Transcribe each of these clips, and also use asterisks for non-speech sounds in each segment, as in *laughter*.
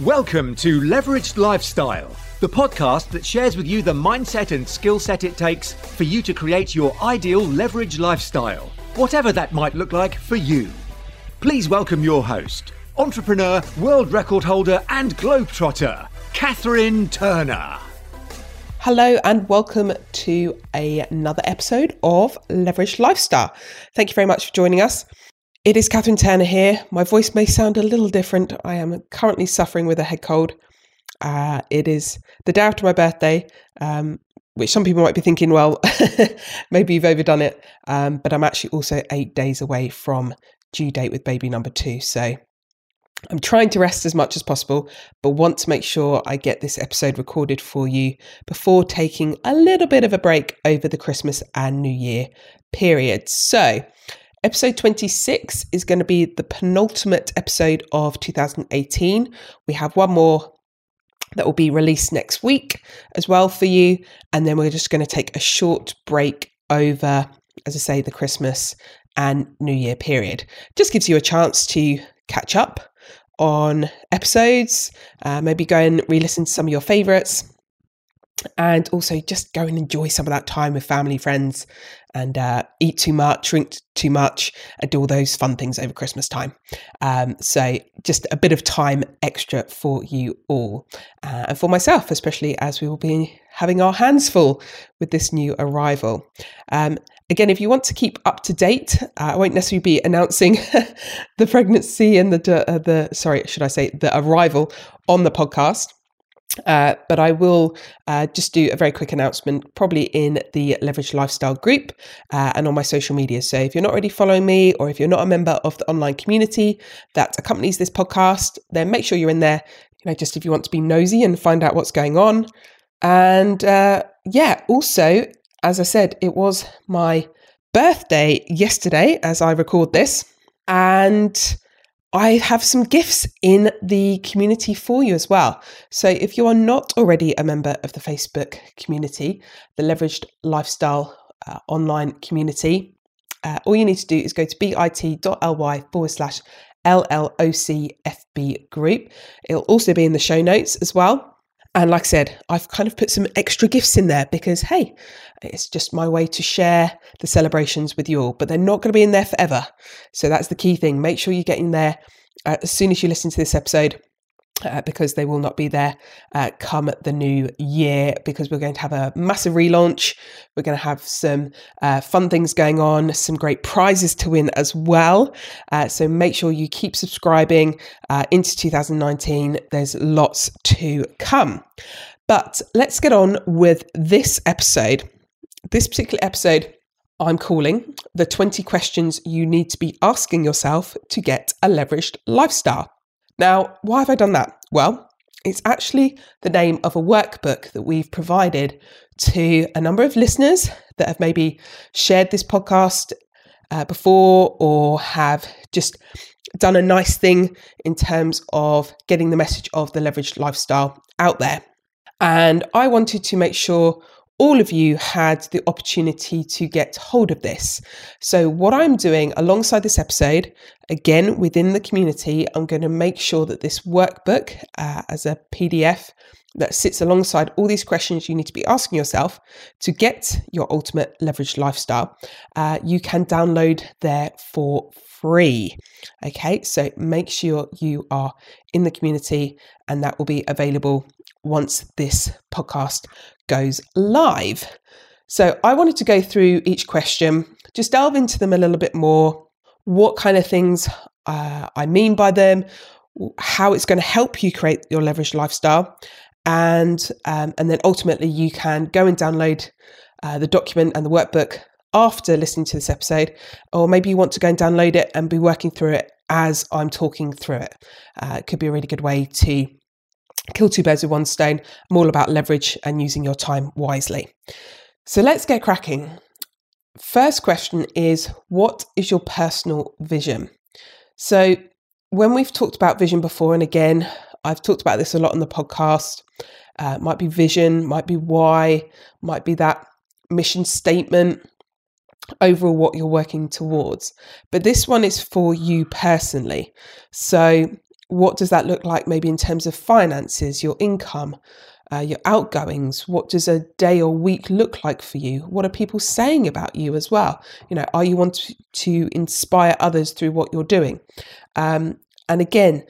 Welcome to Leveraged Lifestyle, the podcast that shares with you the mindset and skill set it takes for you to create your ideal leveraged lifestyle, whatever that might look like for you. Please welcome your host, entrepreneur, world record holder, and globetrotter, Catherine Turner. Hello and welcome to a, another episode of Leveraged Lifestyle. Thank you very much for joining us. It is Catherine Turner here. My voice may sound a little different. I am currently suffering with a head cold. Uh, it is the day after my birthday, um, which some people might be thinking, well, *laughs* maybe you've overdone it. Um, but I'm actually also eight days away from due date with baby number two. So I'm trying to rest as much as possible, but want to make sure I get this episode recorded for you before taking a little bit of a break over the Christmas and New Year period. So, Episode 26 is going to be the penultimate episode of 2018. We have one more that will be released next week as well for you. And then we're just going to take a short break over, as I say, the Christmas and New Year period. Just gives you a chance to catch up on episodes, uh, maybe go and re listen to some of your favorites and also just go and enjoy some of that time with family, friends, and uh, eat too much, drink too much, and do all those fun things over Christmas time. Um, so, just a bit of time extra for you all, uh, and for myself, especially as we will be having our hands full with this new arrival. Um, again, if you want to keep up to date, uh, I won't necessarily be announcing *laughs* the pregnancy and the uh, the sorry, should I say the arrival on the podcast. Uh, but I will uh, just do a very quick announcement, probably in the Leverage Lifestyle group uh, and on my social media. So if you're not already following me, or if you're not a member of the online community that accompanies this podcast, then make sure you're in there. You know, just if you want to be nosy and find out what's going on. And uh, yeah, also, as I said, it was my birthday yesterday as I record this, and I have some gifts in the community for you as well. So if you are not already a member of the Facebook community, the Leveraged Lifestyle uh, online community, uh, all you need to do is go to bit.ly forward slash LLOCFB group. It'll also be in the show notes as well. And like I said, I've kind of put some extra gifts in there because, hey, it's just my way to share the celebrations with you all, but they're not going to be in there forever. So that's the key thing. Make sure you get in there uh, as soon as you listen to this episode uh, because they will not be there uh, come the new year because we're going to have a massive relaunch. We're going to have some uh, fun things going on, some great prizes to win as well. Uh, so make sure you keep subscribing uh, into 2019. There's lots to come. But let's get on with this episode. This particular episode I'm calling the 20 questions you need to be asking yourself to get a leveraged lifestyle. Now, why have I done that? Well, it's actually the name of a workbook that we've provided to a number of listeners that have maybe shared this podcast uh, before or have just done a nice thing in terms of getting the message of the leveraged lifestyle out there. And I wanted to make sure all of you had the opportunity to get hold of this. So, what I'm doing alongside this episode, again within the community, I'm going to make sure that this workbook uh, as a PDF that sits alongside all these questions you need to be asking yourself to get your ultimate leveraged lifestyle, uh, you can download there for free. Okay, so make sure you are in the community and that will be available once this podcast goes live. So I wanted to go through each question, just delve into them a little bit more, what kind of things uh, I mean by them, how it's going to help you create your leveraged lifestyle, and um, and then ultimately you can go and download uh, the document and the workbook after listening to this episode, or maybe you want to go and download it and be working through it as I'm talking through it. Uh, it could be a really good way to kill two birds with one stone. I'm all about leverage and using your time wisely. So let's get cracking. First question is What is your personal vision? So, when we've talked about vision before, and again, I've talked about this a lot on the podcast, uh, might be vision, might be why, might be that mission statement, overall what you're working towards. But this one is for you personally. So, what does that look like maybe in terms of finances, your income, uh, your outgoings? What does a day or week look like for you? What are people saying about you as well? You know, are you want to inspire others through what you're doing? Um, and again,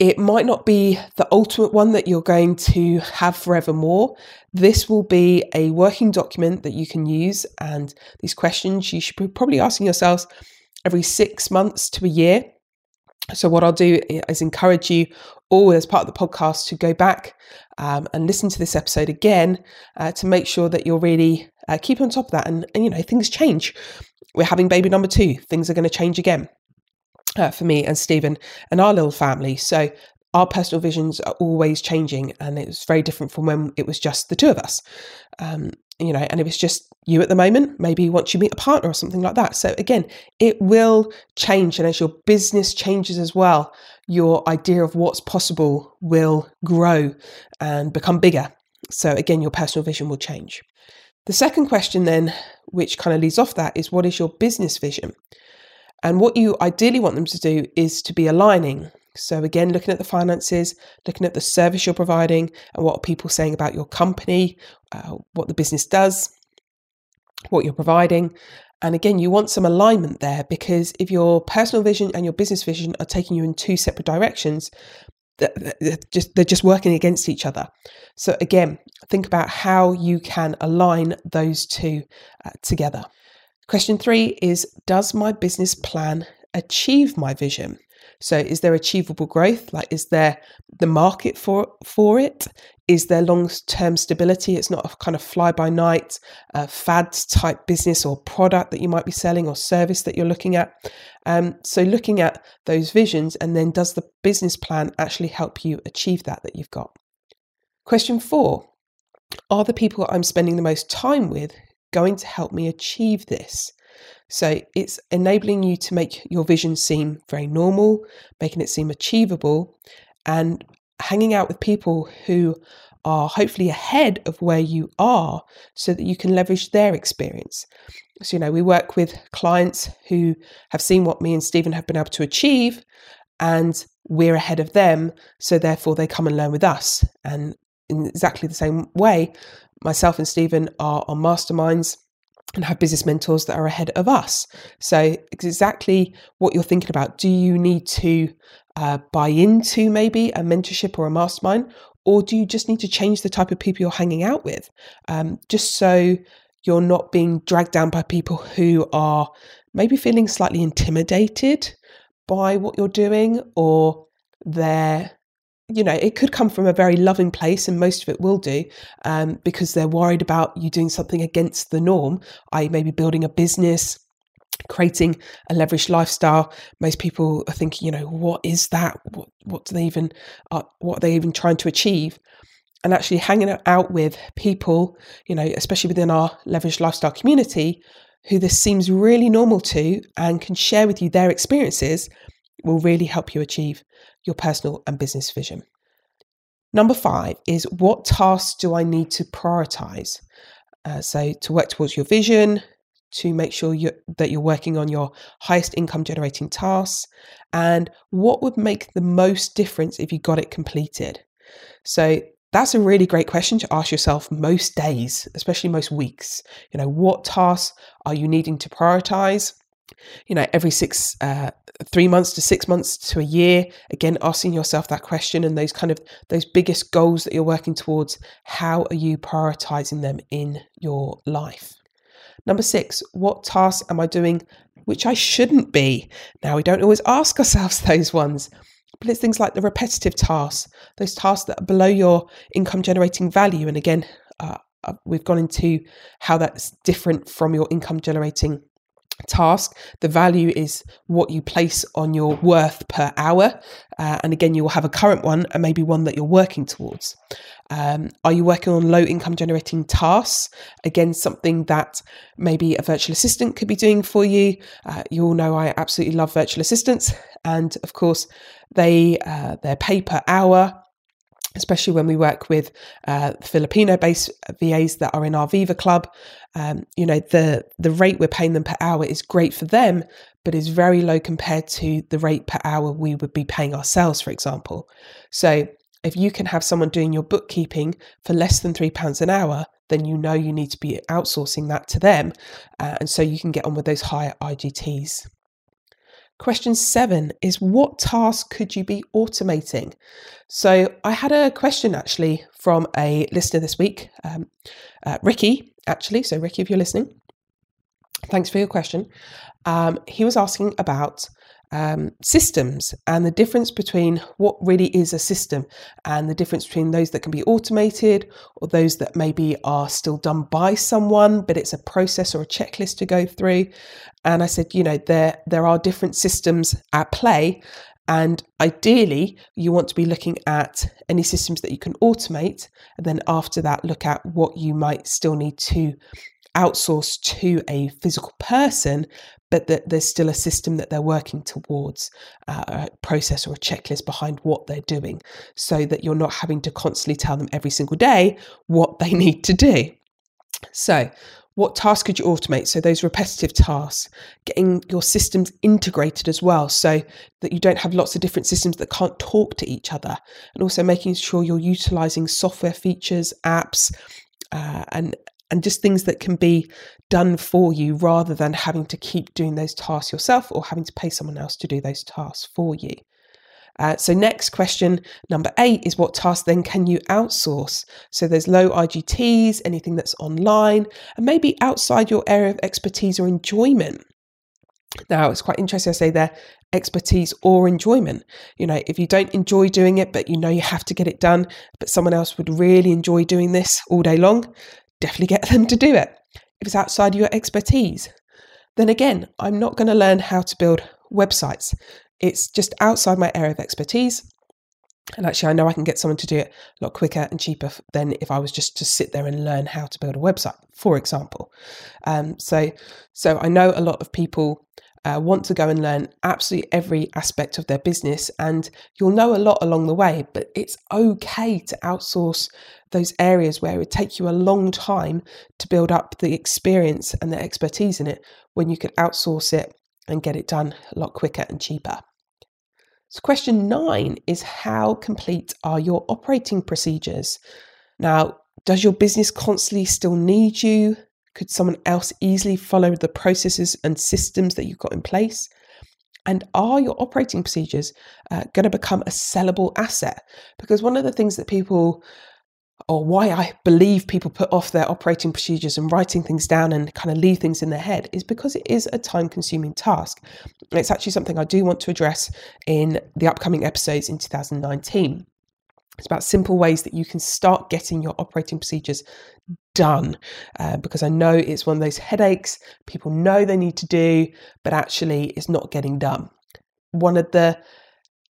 it might not be the ultimate one that you're going to have forevermore. This will be a working document that you can use, and these questions you should be probably asking yourselves every six months to a year. So, what I'll do is encourage you all as part of the podcast to go back um, and listen to this episode again uh, to make sure that you're really uh, keep on top of that. And, and, you know, things change. We're having baby number two, things are going to change again uh, for me and Stephen and our little family. So our personal visions are always changing, and it's very different from when it was just the two of us. Um, you know, and it was just you at the moment, maybe once you meet a partner or something like that. So again, it will change, and as your business changes as well, your idea of what's possible will grow and become bigger. So again, your personal vision will change. The second question, then, which kind of leads off that, is what is your business vision? And what you ideally want them to do is to be aligning. So, again, looking at the finances, looking at the service you're providing, and what are people saying about your company, uh, what the business does, what you're providing. And again, you want some alignment there because if your personal vision and your business vision are taking you in two separate directions, they're just they're just working against each other. So again, think about how you can align those two uh, together. Question three is Does my business plan achieve my vision? So, is there achievable growth? Like, is there the market for for it? Is there long term stability? It's not a kind of fly by night, uh, fad type business or product that you might be selling or service that you're looking at. Um, so, looking at those visions, and then does the business plan actually help you achieve that that you've got? Question four Are the people I'm spending the most time with going to help me achieve this? So it's enabling you to make your vision seem very normal, making it seem achievable, and hanging out with people who are hopefully ahead of where you are so that you can leverage their experience. So, you know, we work with clients who have seen what me and Stephen have been able to achieve, and we're ahead of them. So, therefore, they come and learn with us. And in exactly the same way, myself and Stephen are on masterminds and have business mentors that are ahead of us. So, exactly what you're thinking about. Do you need to uh, buy into maybe a mentorship or a mastermind, or do you just need to change the type of people you're hanging out with? Um, just so you're not being dragged down by people who are maybe feeling slightly intimidated by what you're doing, or they're you know, it could come from a very loving place, and most of it will do, um, because they're worried about you doing something against the norm, i.e., maybe building a business, creating a leveraged lifestyle. Most people are thinking, you know, what is that? What, what do they even, uh, what are they even trying to achieve? And actually hanging out with people, you know, especially within our leveraged lifestyle community, who this seems really normal to and can share with you their experiences will really help you achieve your personal and business vision. Number five is what tasks do I need to prioritize? Uh, so, to work towards your vision, to make sure you, that you're working on your highest income generating tasks, and what would make the most difference if you got it completed? So, that's a really great question to ask yourself most days, especially most weeks. You know, what tasks are you needing to prioritize? You know every six uh, three months to six months to a year again asking yourself that question and those kind of those biggest goals that you're working towards how are you prioritizing them in your life? Number six what tasks am i doing which i shouldn't be? Now we don't always ask ourselves *laughs* those ones but it's things like the repetitive tasks those tasks that are below your income generating value. And again uh, uh we've gone into how that's different from your income generating task. The value is what you place on your worth per hour. Uh, and again, you will have a current one and maybe one that you're working towards. Um, are you working on low income generating tasks? Again, something that maybe a virtual assistant could be doing for you. Uh, you all know I absolutely love virtual assistants. And of course, they uh, their pay per hour especially when we work with uh, Filipino based VAs that are in our Viva Club. Um, you know, the, the rate we're paying them per hour is great for them, but is very low compared to the rate per hour we would be paying ourselves, for example. So if you can have someone doing your bookkeeping for less than £3 an hour, then you know you need to be outsourcing that to them. Uh, and so you can get on with those higher IGTs. Question seven is what task could you be automating? So I had a question actually from a listener this week, um, uh, Ricky, actually. So, Ricky, if you're listening, thanks for your question. Um, he was asking about um, systems and the difference between what really is a system and the difference between those that can be automated or those that maybe are still done by someone, but it's a process or a checklist to go through. And I said, you know, there there are different systems at play. And ideally, you want to be looking at any systems that you can automate. And then after that, look at what you might still need to outsource to a physical person, that there's still a system that they're working towards, uh, a process or a checklist behind what they're doing, so that you're not having to constantly tell them every single day what they *laughs* need to do. So, what tasks could you automate? So, those repetitive tasks, getting your systems integrated as well, so that you don't have lots of different systems that can't talk to each other, and also making sure you're utilizing software features, apps, uh, and and just things that can be done for you rather than having to keep doing those tasks yourself or having to pay someone else to do those tasks for you. Uh, so, next question, number eight, is what tasks then can you outsource? So, there's low IGTs, anything that's online, and maybe outside your area of expertise or enjoyment. Now, it's quite interesting I say there expertise or enjoyment. You know, if you don't enjoy doing it, but you know you have to get it done, but someone else would really enjoy doing this all day long, definitely get *laughs* them to do it. If it's outside your expertise, then again, I'm not going to learn how to build websites. It's just outside my area of expertise. And actually, I know I can get someone to do it a lot quicker and cheaper than if I was just to sit there and learn how to build a website, for example. Um, so, so I know a lot of people uh, want to go and learn absolutely every aspect of their business, and you'll know a lot along the way. But it's okay to outsource those areas where it would take you a long time to build up the experience and the expertise in it when you could outsource it and get it done a lot quicker and cheaper. So, question nine is how complete are your operating procedures? Now, does your business constantly still need you? Could someone else easily follow the processes and systems that you've got in place? And are your operating procedures uh, going to become a sellable asset? Because one of the things that people, or why I believe people put off their operating procedures and writing things down and kind of leave things in their head is because it is a time consuming task. And it's actually something I do want to address in the upcoming episodes in 2019. It's about simple ways that you can start getting your operating procedures done uh, because I know it's one of those headaches people know they need to do, but actually it's not getting done. One of the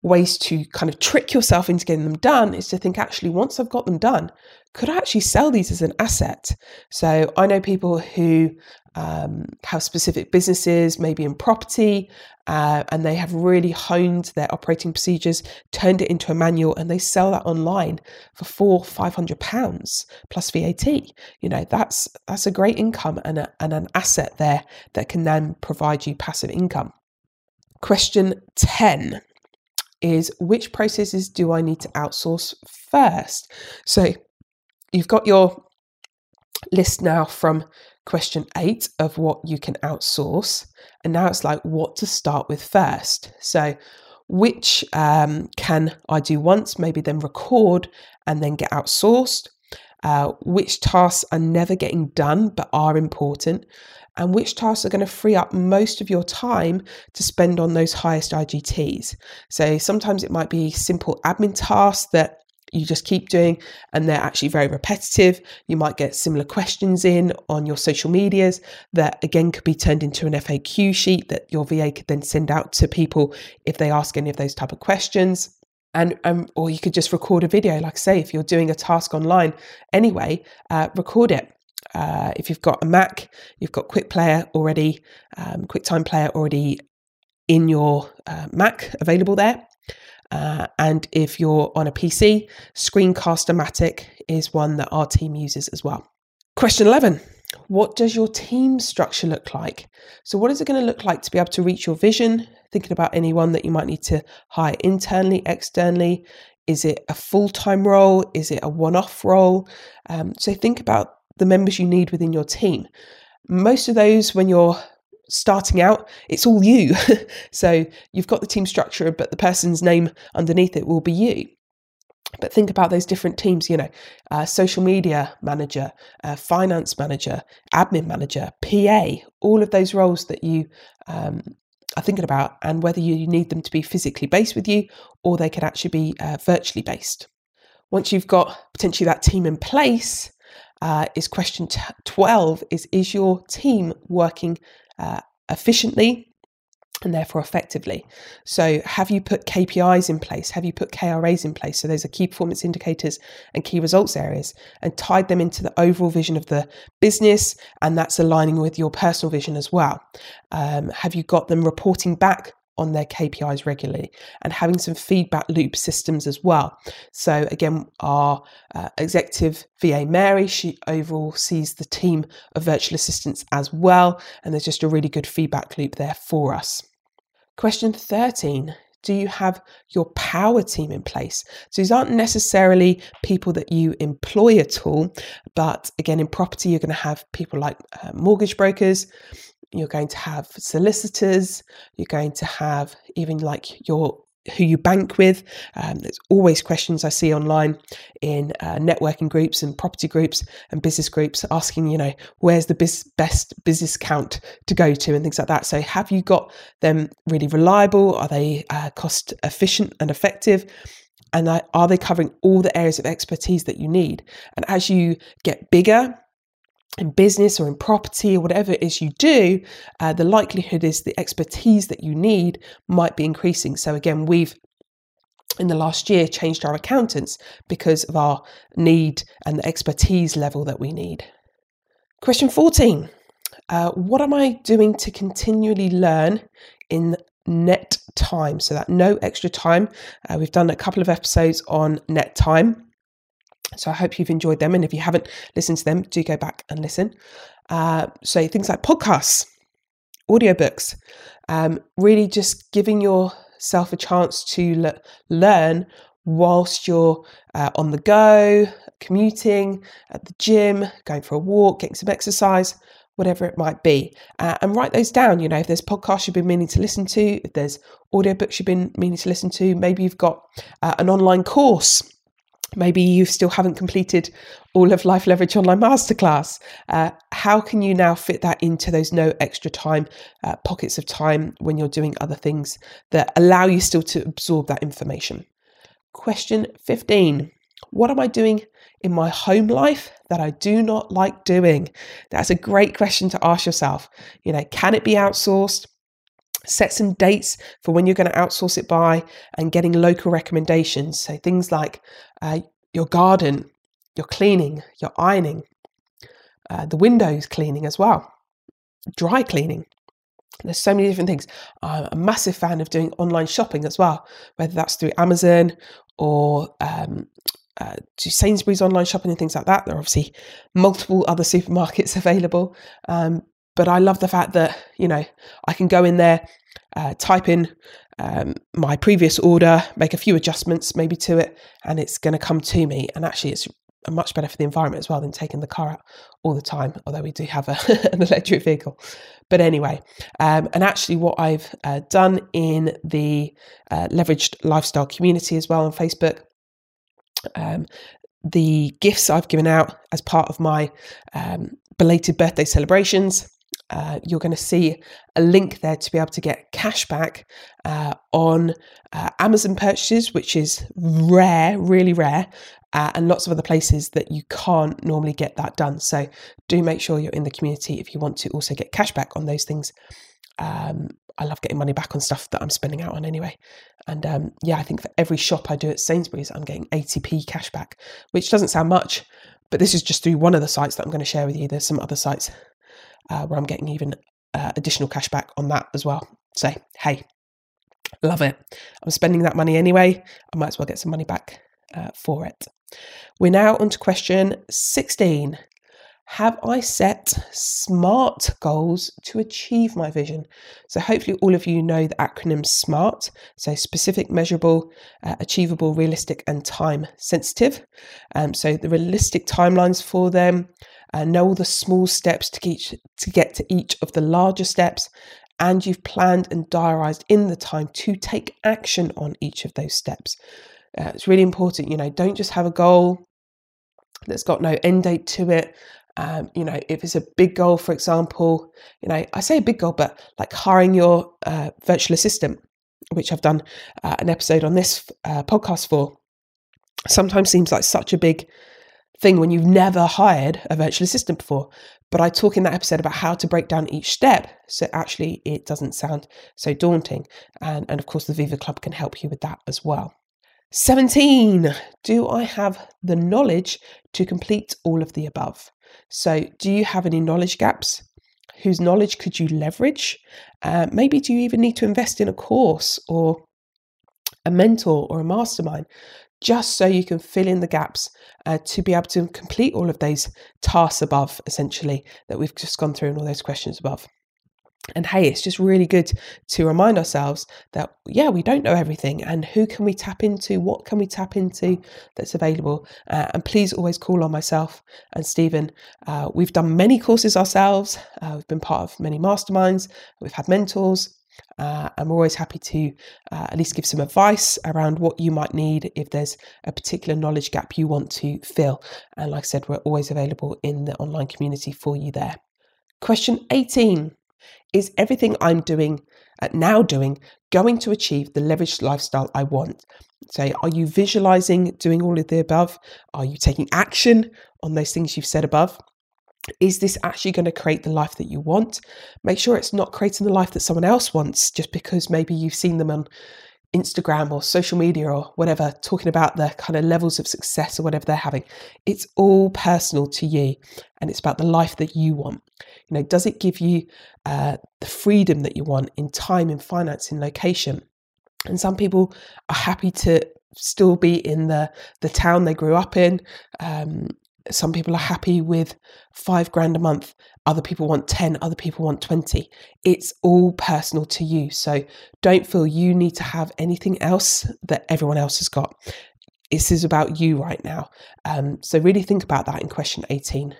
ways to kind of trick yourself into getting them done is to think actually once I've got them done, could I actually sell these as an asset? So I know people who um, have specific businesses, maybe in property, uh, and they have really honed their operating procedures, turned it into a manual, and they sell that online for four, five hundred pounds plus VAT. You know that's that's a great income and, a, and an asset there that can then provide you passive income. Question ten is which processes do I need to outsource first? So you've got your list now from question eight of what you can outsource. And now it's like what to start with first. So, which um, can I do once, maybe then record and then get outsourced? Uh, which tasks are never getting done but are important? And which tasks are going to free up most of your time to spend on those highest IGTs? So, sometimes it might be simple admin tasks that you just keep doing and they're actually very repetitive. You might get similar questions in on your social medias that again could be turned into an FAQ sheet that your VA could then send out to people if they ask any of those type of questions. And um, or you could just record a video, like say if you're doing a task online anyway, uh, record it. Uh, if you've got a Mac, you've got Quick Player already, um, QuickTime Player already in your uh, Mac available there. Uh, and if you're on a PC, Screencast-O-Matic is one that our team uses as well. Question 11 what does your team structure look like? So, what is it going to look like to be able to reach your vision? Thinking about anyone that you might need to hire internally, externally. Is it a full time role? Is it a one off role? Um, so, think about the members you need within your team. Most of those, when you're starting out, it's all you. *laughs* so, you've got the team structure, but the person's name underneath it will be you but think about those different teams you know uh, social media manager uh, finance manager admin manager pa all of those roles that you um, are thinking about and whether you need them to be physically based with you or they could actually be uh, virtually based once you've got potentially that team in place uh, is question t- 12 is is your team working uh, efficiently and therefore effectively. So, have you put KPIs in place? Have you put KRAs in place? So, those are key performance indicators and key results areas, and tied them into the overall vision of the business, and that's aligning with your personal vision as well. Um, have you got them reporting back on their KPIs regularly and having some feedback loop systems as well. So, again, our uh, executive VA Mary, she oversees the team of virtual assistants as well, and there's just a really good feedback loop there for us. Question 13 do you have your power team in place? So these aren't necessarily people that you employ at all, but again, in property, you're going to have people like uh, mortgage brokers, you're going to have solicitors, you're going to have even like your who you bank with. Um, there's always questions I see online in uh, networking groups and property groups and business groups asking, you know, where's the bis- best business account to go to and things like that. So, have you got them really reliable? Are they uh, cost efficient and effective? And are they covering all the areas of expertise that you need? And as you get bigger, in business or in property or whatever it is you do, uh, the likelihood is the expertise that you need might be increasing. So, again, we've in the last year changed our accountants because of our need and the expertise level that we need. Question 14 uh, What am I doing to continually learn in net time? So, that no extra time. Uh, we've done a couple of episodes on net time. So I hope you've enjoyed them. And if you haven't listened to them, do go back and listen. Uh, so things like podcasts, audiobooks, um, really just giving yourself a chance to le- learn whilst you're uh, on the go, commuting, at the gym, going for a walk, getting some exercise, whatever it might be. Uh, and write those down. You know, if there's podcasts you've been meaning to listen to, if there's audiobooks you've been meaning to listen to, maybe you've got uh, an online course maybe you still haven't completed all of Life Leverage Online Masterclass. Uh, how can you now fit that into those no extra time uh, pockets of time when you're doing other things that allow you still to absorb that information? Question 15 What am I doing in my home life that I do not like doing? That's a great question to ask yourself. You know, can it be outsourced? Set some dates for when you're going to outsource it by and getting local recommendations. So things like uh, your garden, your cleaning, your ironing, uh, the windows cleaning as well, dry cleaning. There's so many different things. I'm a massive fan of doing online shopping as well, whether that's through Amazon or um, uh, to Sainsbury's online shopping and things like that. There are obviously multiple other supermarkets *laughs* available, um, but I love the fact that, you know, I can go in there, uh, type in um, my previous order, make a few adjustments maybe to it, and it's going to come to me. And actually, it's much better for the environment as well than taking the car out all the time, although we do have a, *laughs* an electric vehicle. But anyway, um, and actually, what I've uh, done in the uh, leveraged lifestyle community as well on Facebook, um, the gifts I've given out as part of my um, belated birthday celebrations uh, you're going to see a link there to be able to get cash back uh, on uh, Amazon purchases, which is rare, really rare, uh, and lots of other places that you can't normally get that done. So do make sure you're in the community if you want to also get cash back on those things. Um, I love getting money back on stuff that I'm spending out on anyway. And um, yeah, I think for every shop I do at Sainsbury's, I'm getting 80p cash back, which doesn't sound much, but this is just through one of the sites that I'm going to share with you. There's some other sites uh, where I'm getting even uh, additional cash back on that as well. So, hey, love it. I'm spending that money anyway. I might as well get some money back uh, for it. We're now on to question 16. have I set SMART goals to achieve my vision? So, hopefully, all of you know the acronym SMART. So, specific, measurable, uh, achievable, realistic, and time sensitive. Um, so, the realistic timelines for them, uh, know all the small steps to, each, to get to each of the larger steps, and you've planned and diarized in the time to take action on each of those steps. Uh, it's really important, you know, don't just have a goal that's got no end date to it. Um, you know, if it's a big goal, for example, you know, I say a big goal, but like hiring your uh, virtual assistant, which I've done uh, an episode on this uh, podcast for, sometimes seems like such a big thing when you've never hired a virtual assistant before. But I talk in that episode about how to break down each step so actually it doesn't sound so daunting. And, and of course, the Viva Club can help you with that as well. 17. Do I have the knowledge to complete all of the above? So, do you have any knowledge gaps? Whose knowledge could you leverage? Uh, maybe do you even need to invest in a course or a mentor or a mastermind just so you can fill in the gaps uh, to be able to complete all of those tasks above, essentially, that we've just gone through and all those questions above. And hey, it's just really good to remind ourselves that, yeah, we don't know everything. And who can we tap into? What can we tap into that's available? Uh, and please always call on myself and Stephen. Uh, we've done many courses ourselves, uh, we've been part of many masterminds, we've had mentors. Uh, we're always happy to uh, at least give some advice around what you might need if there's a particular knowledge gap you want to fill. And like I said, we're always available in the online community for you there. Question 18 is everything I'm doing uh, now doing going to achieve the leveraged lifestyle I want? So, are you visualizing doing all of the above? Are you taking action on those things you've said above? Is this actually going to create the life that you want? Make sure it's not creating the life that someone else wants just because maybe you've seen them on Instagram or social media or whatever, talking about the kind of levels of success or whatever they're having. It's all personal to you and it's about the life that you want. You know, does it give you uh, the freedom that you want in time, in finance, in location? And some people are happy to still be in the the town they grew up in. Um, some people are happy with five grand a month. Other people want 10, other people want 20. It's all personal to you. So don't feel you need to have anything else that everyone else has got. This is about you right now. Um, so really think about that in question 18.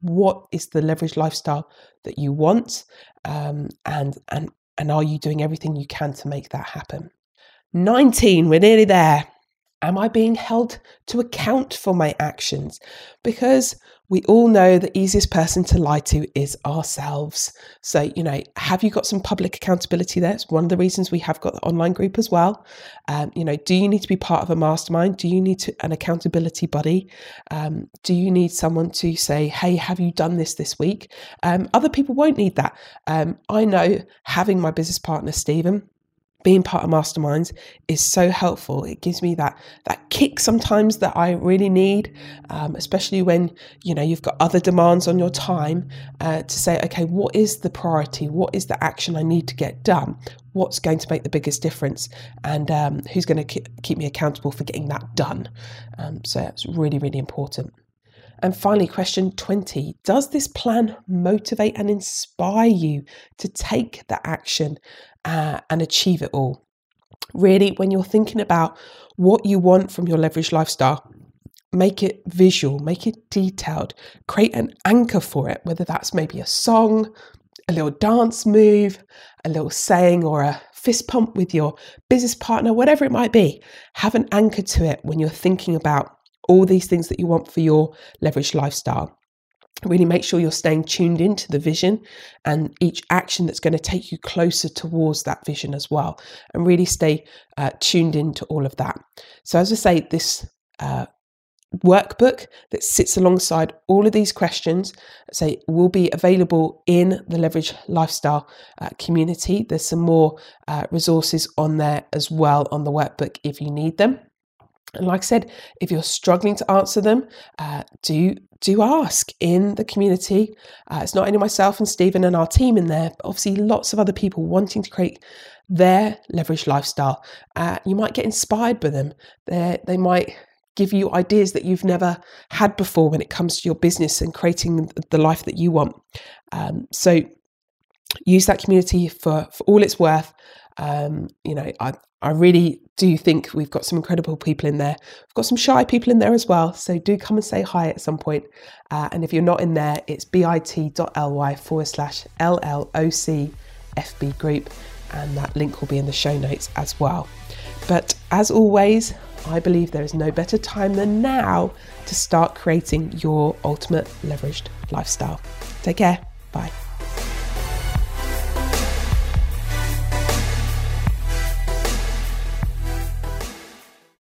What is the leverage lifestyle that you want? Um, and, and, and are you doing everything you can to make that happen? 19, we're nearly there. Am I being held to account for my actions? Because we all know the easiest person to lie to is ourselves. So, you know, have you got some public accountability there? It's one of the reasons we have got the online group as well. Um, you know, do you need to be part of a mastermind? Do you need to, an accountability buddy? Um, do you need someone to say, hey, have you done this this week? Um, other people won't need that. Um, I know having my business partner, Stephen, being part of masterminds is so helpful. It gives me that that kick sometimes that I really need, um, especially when you know you've got other demands on your time. Uh, to say, okay, what is the priority? What is the action I need to get done? What's going to make the biggest difference? And um, who's going to keep me accountable for getting that done? Um, so it's really, really important. And finally, question 20 Does this plan motivate and inspire you to take the action uh, and achieve it all? Really, when you're thinking about what you want from your leverage lifestyle, make it visual, make it detailed, create an anchor for it, whether that's maybe a song, a little dance move, a little saying, or a fist pump with your business partner, whatever it might be. Have an anchor to it when you're thinking about all these things that you want for your leveraged lifestyle. Really make sure you're staying tuned into the vision and each action that's going to take you closer towards that vision as well. And really stay uh, tuned into all of that. So, as I say, this uh, workbook that sits alongside all of these questions say will be available in the leverage lifestyle uh, community there's some more uh, resources on there as well on the workbook if you need them and like I said, if you're struggling to answer them, uh, do do ask in the community. Uh, it's not only myself and Stephen and our team in there, but obviously lots of other people wanting to create their leverage lifestyle. Uh, you might get inspired by them. They they might give you ideas that you've never had before when it comes to your business and creating the life that you want. Um, so use that community for, for all it's worth. Um, you know, I, I really do think we've got some incredible people in there. We've got some shy people in there as well. So do come and say hi at some point. Uh, and if you're not in there, it's bit.ly forward slash LLOC FB group. And that link will be in the show notes as well. But as always, I believe there is no better time than now to start creating your ultimate leveraged lifestyle. Take care. Bye.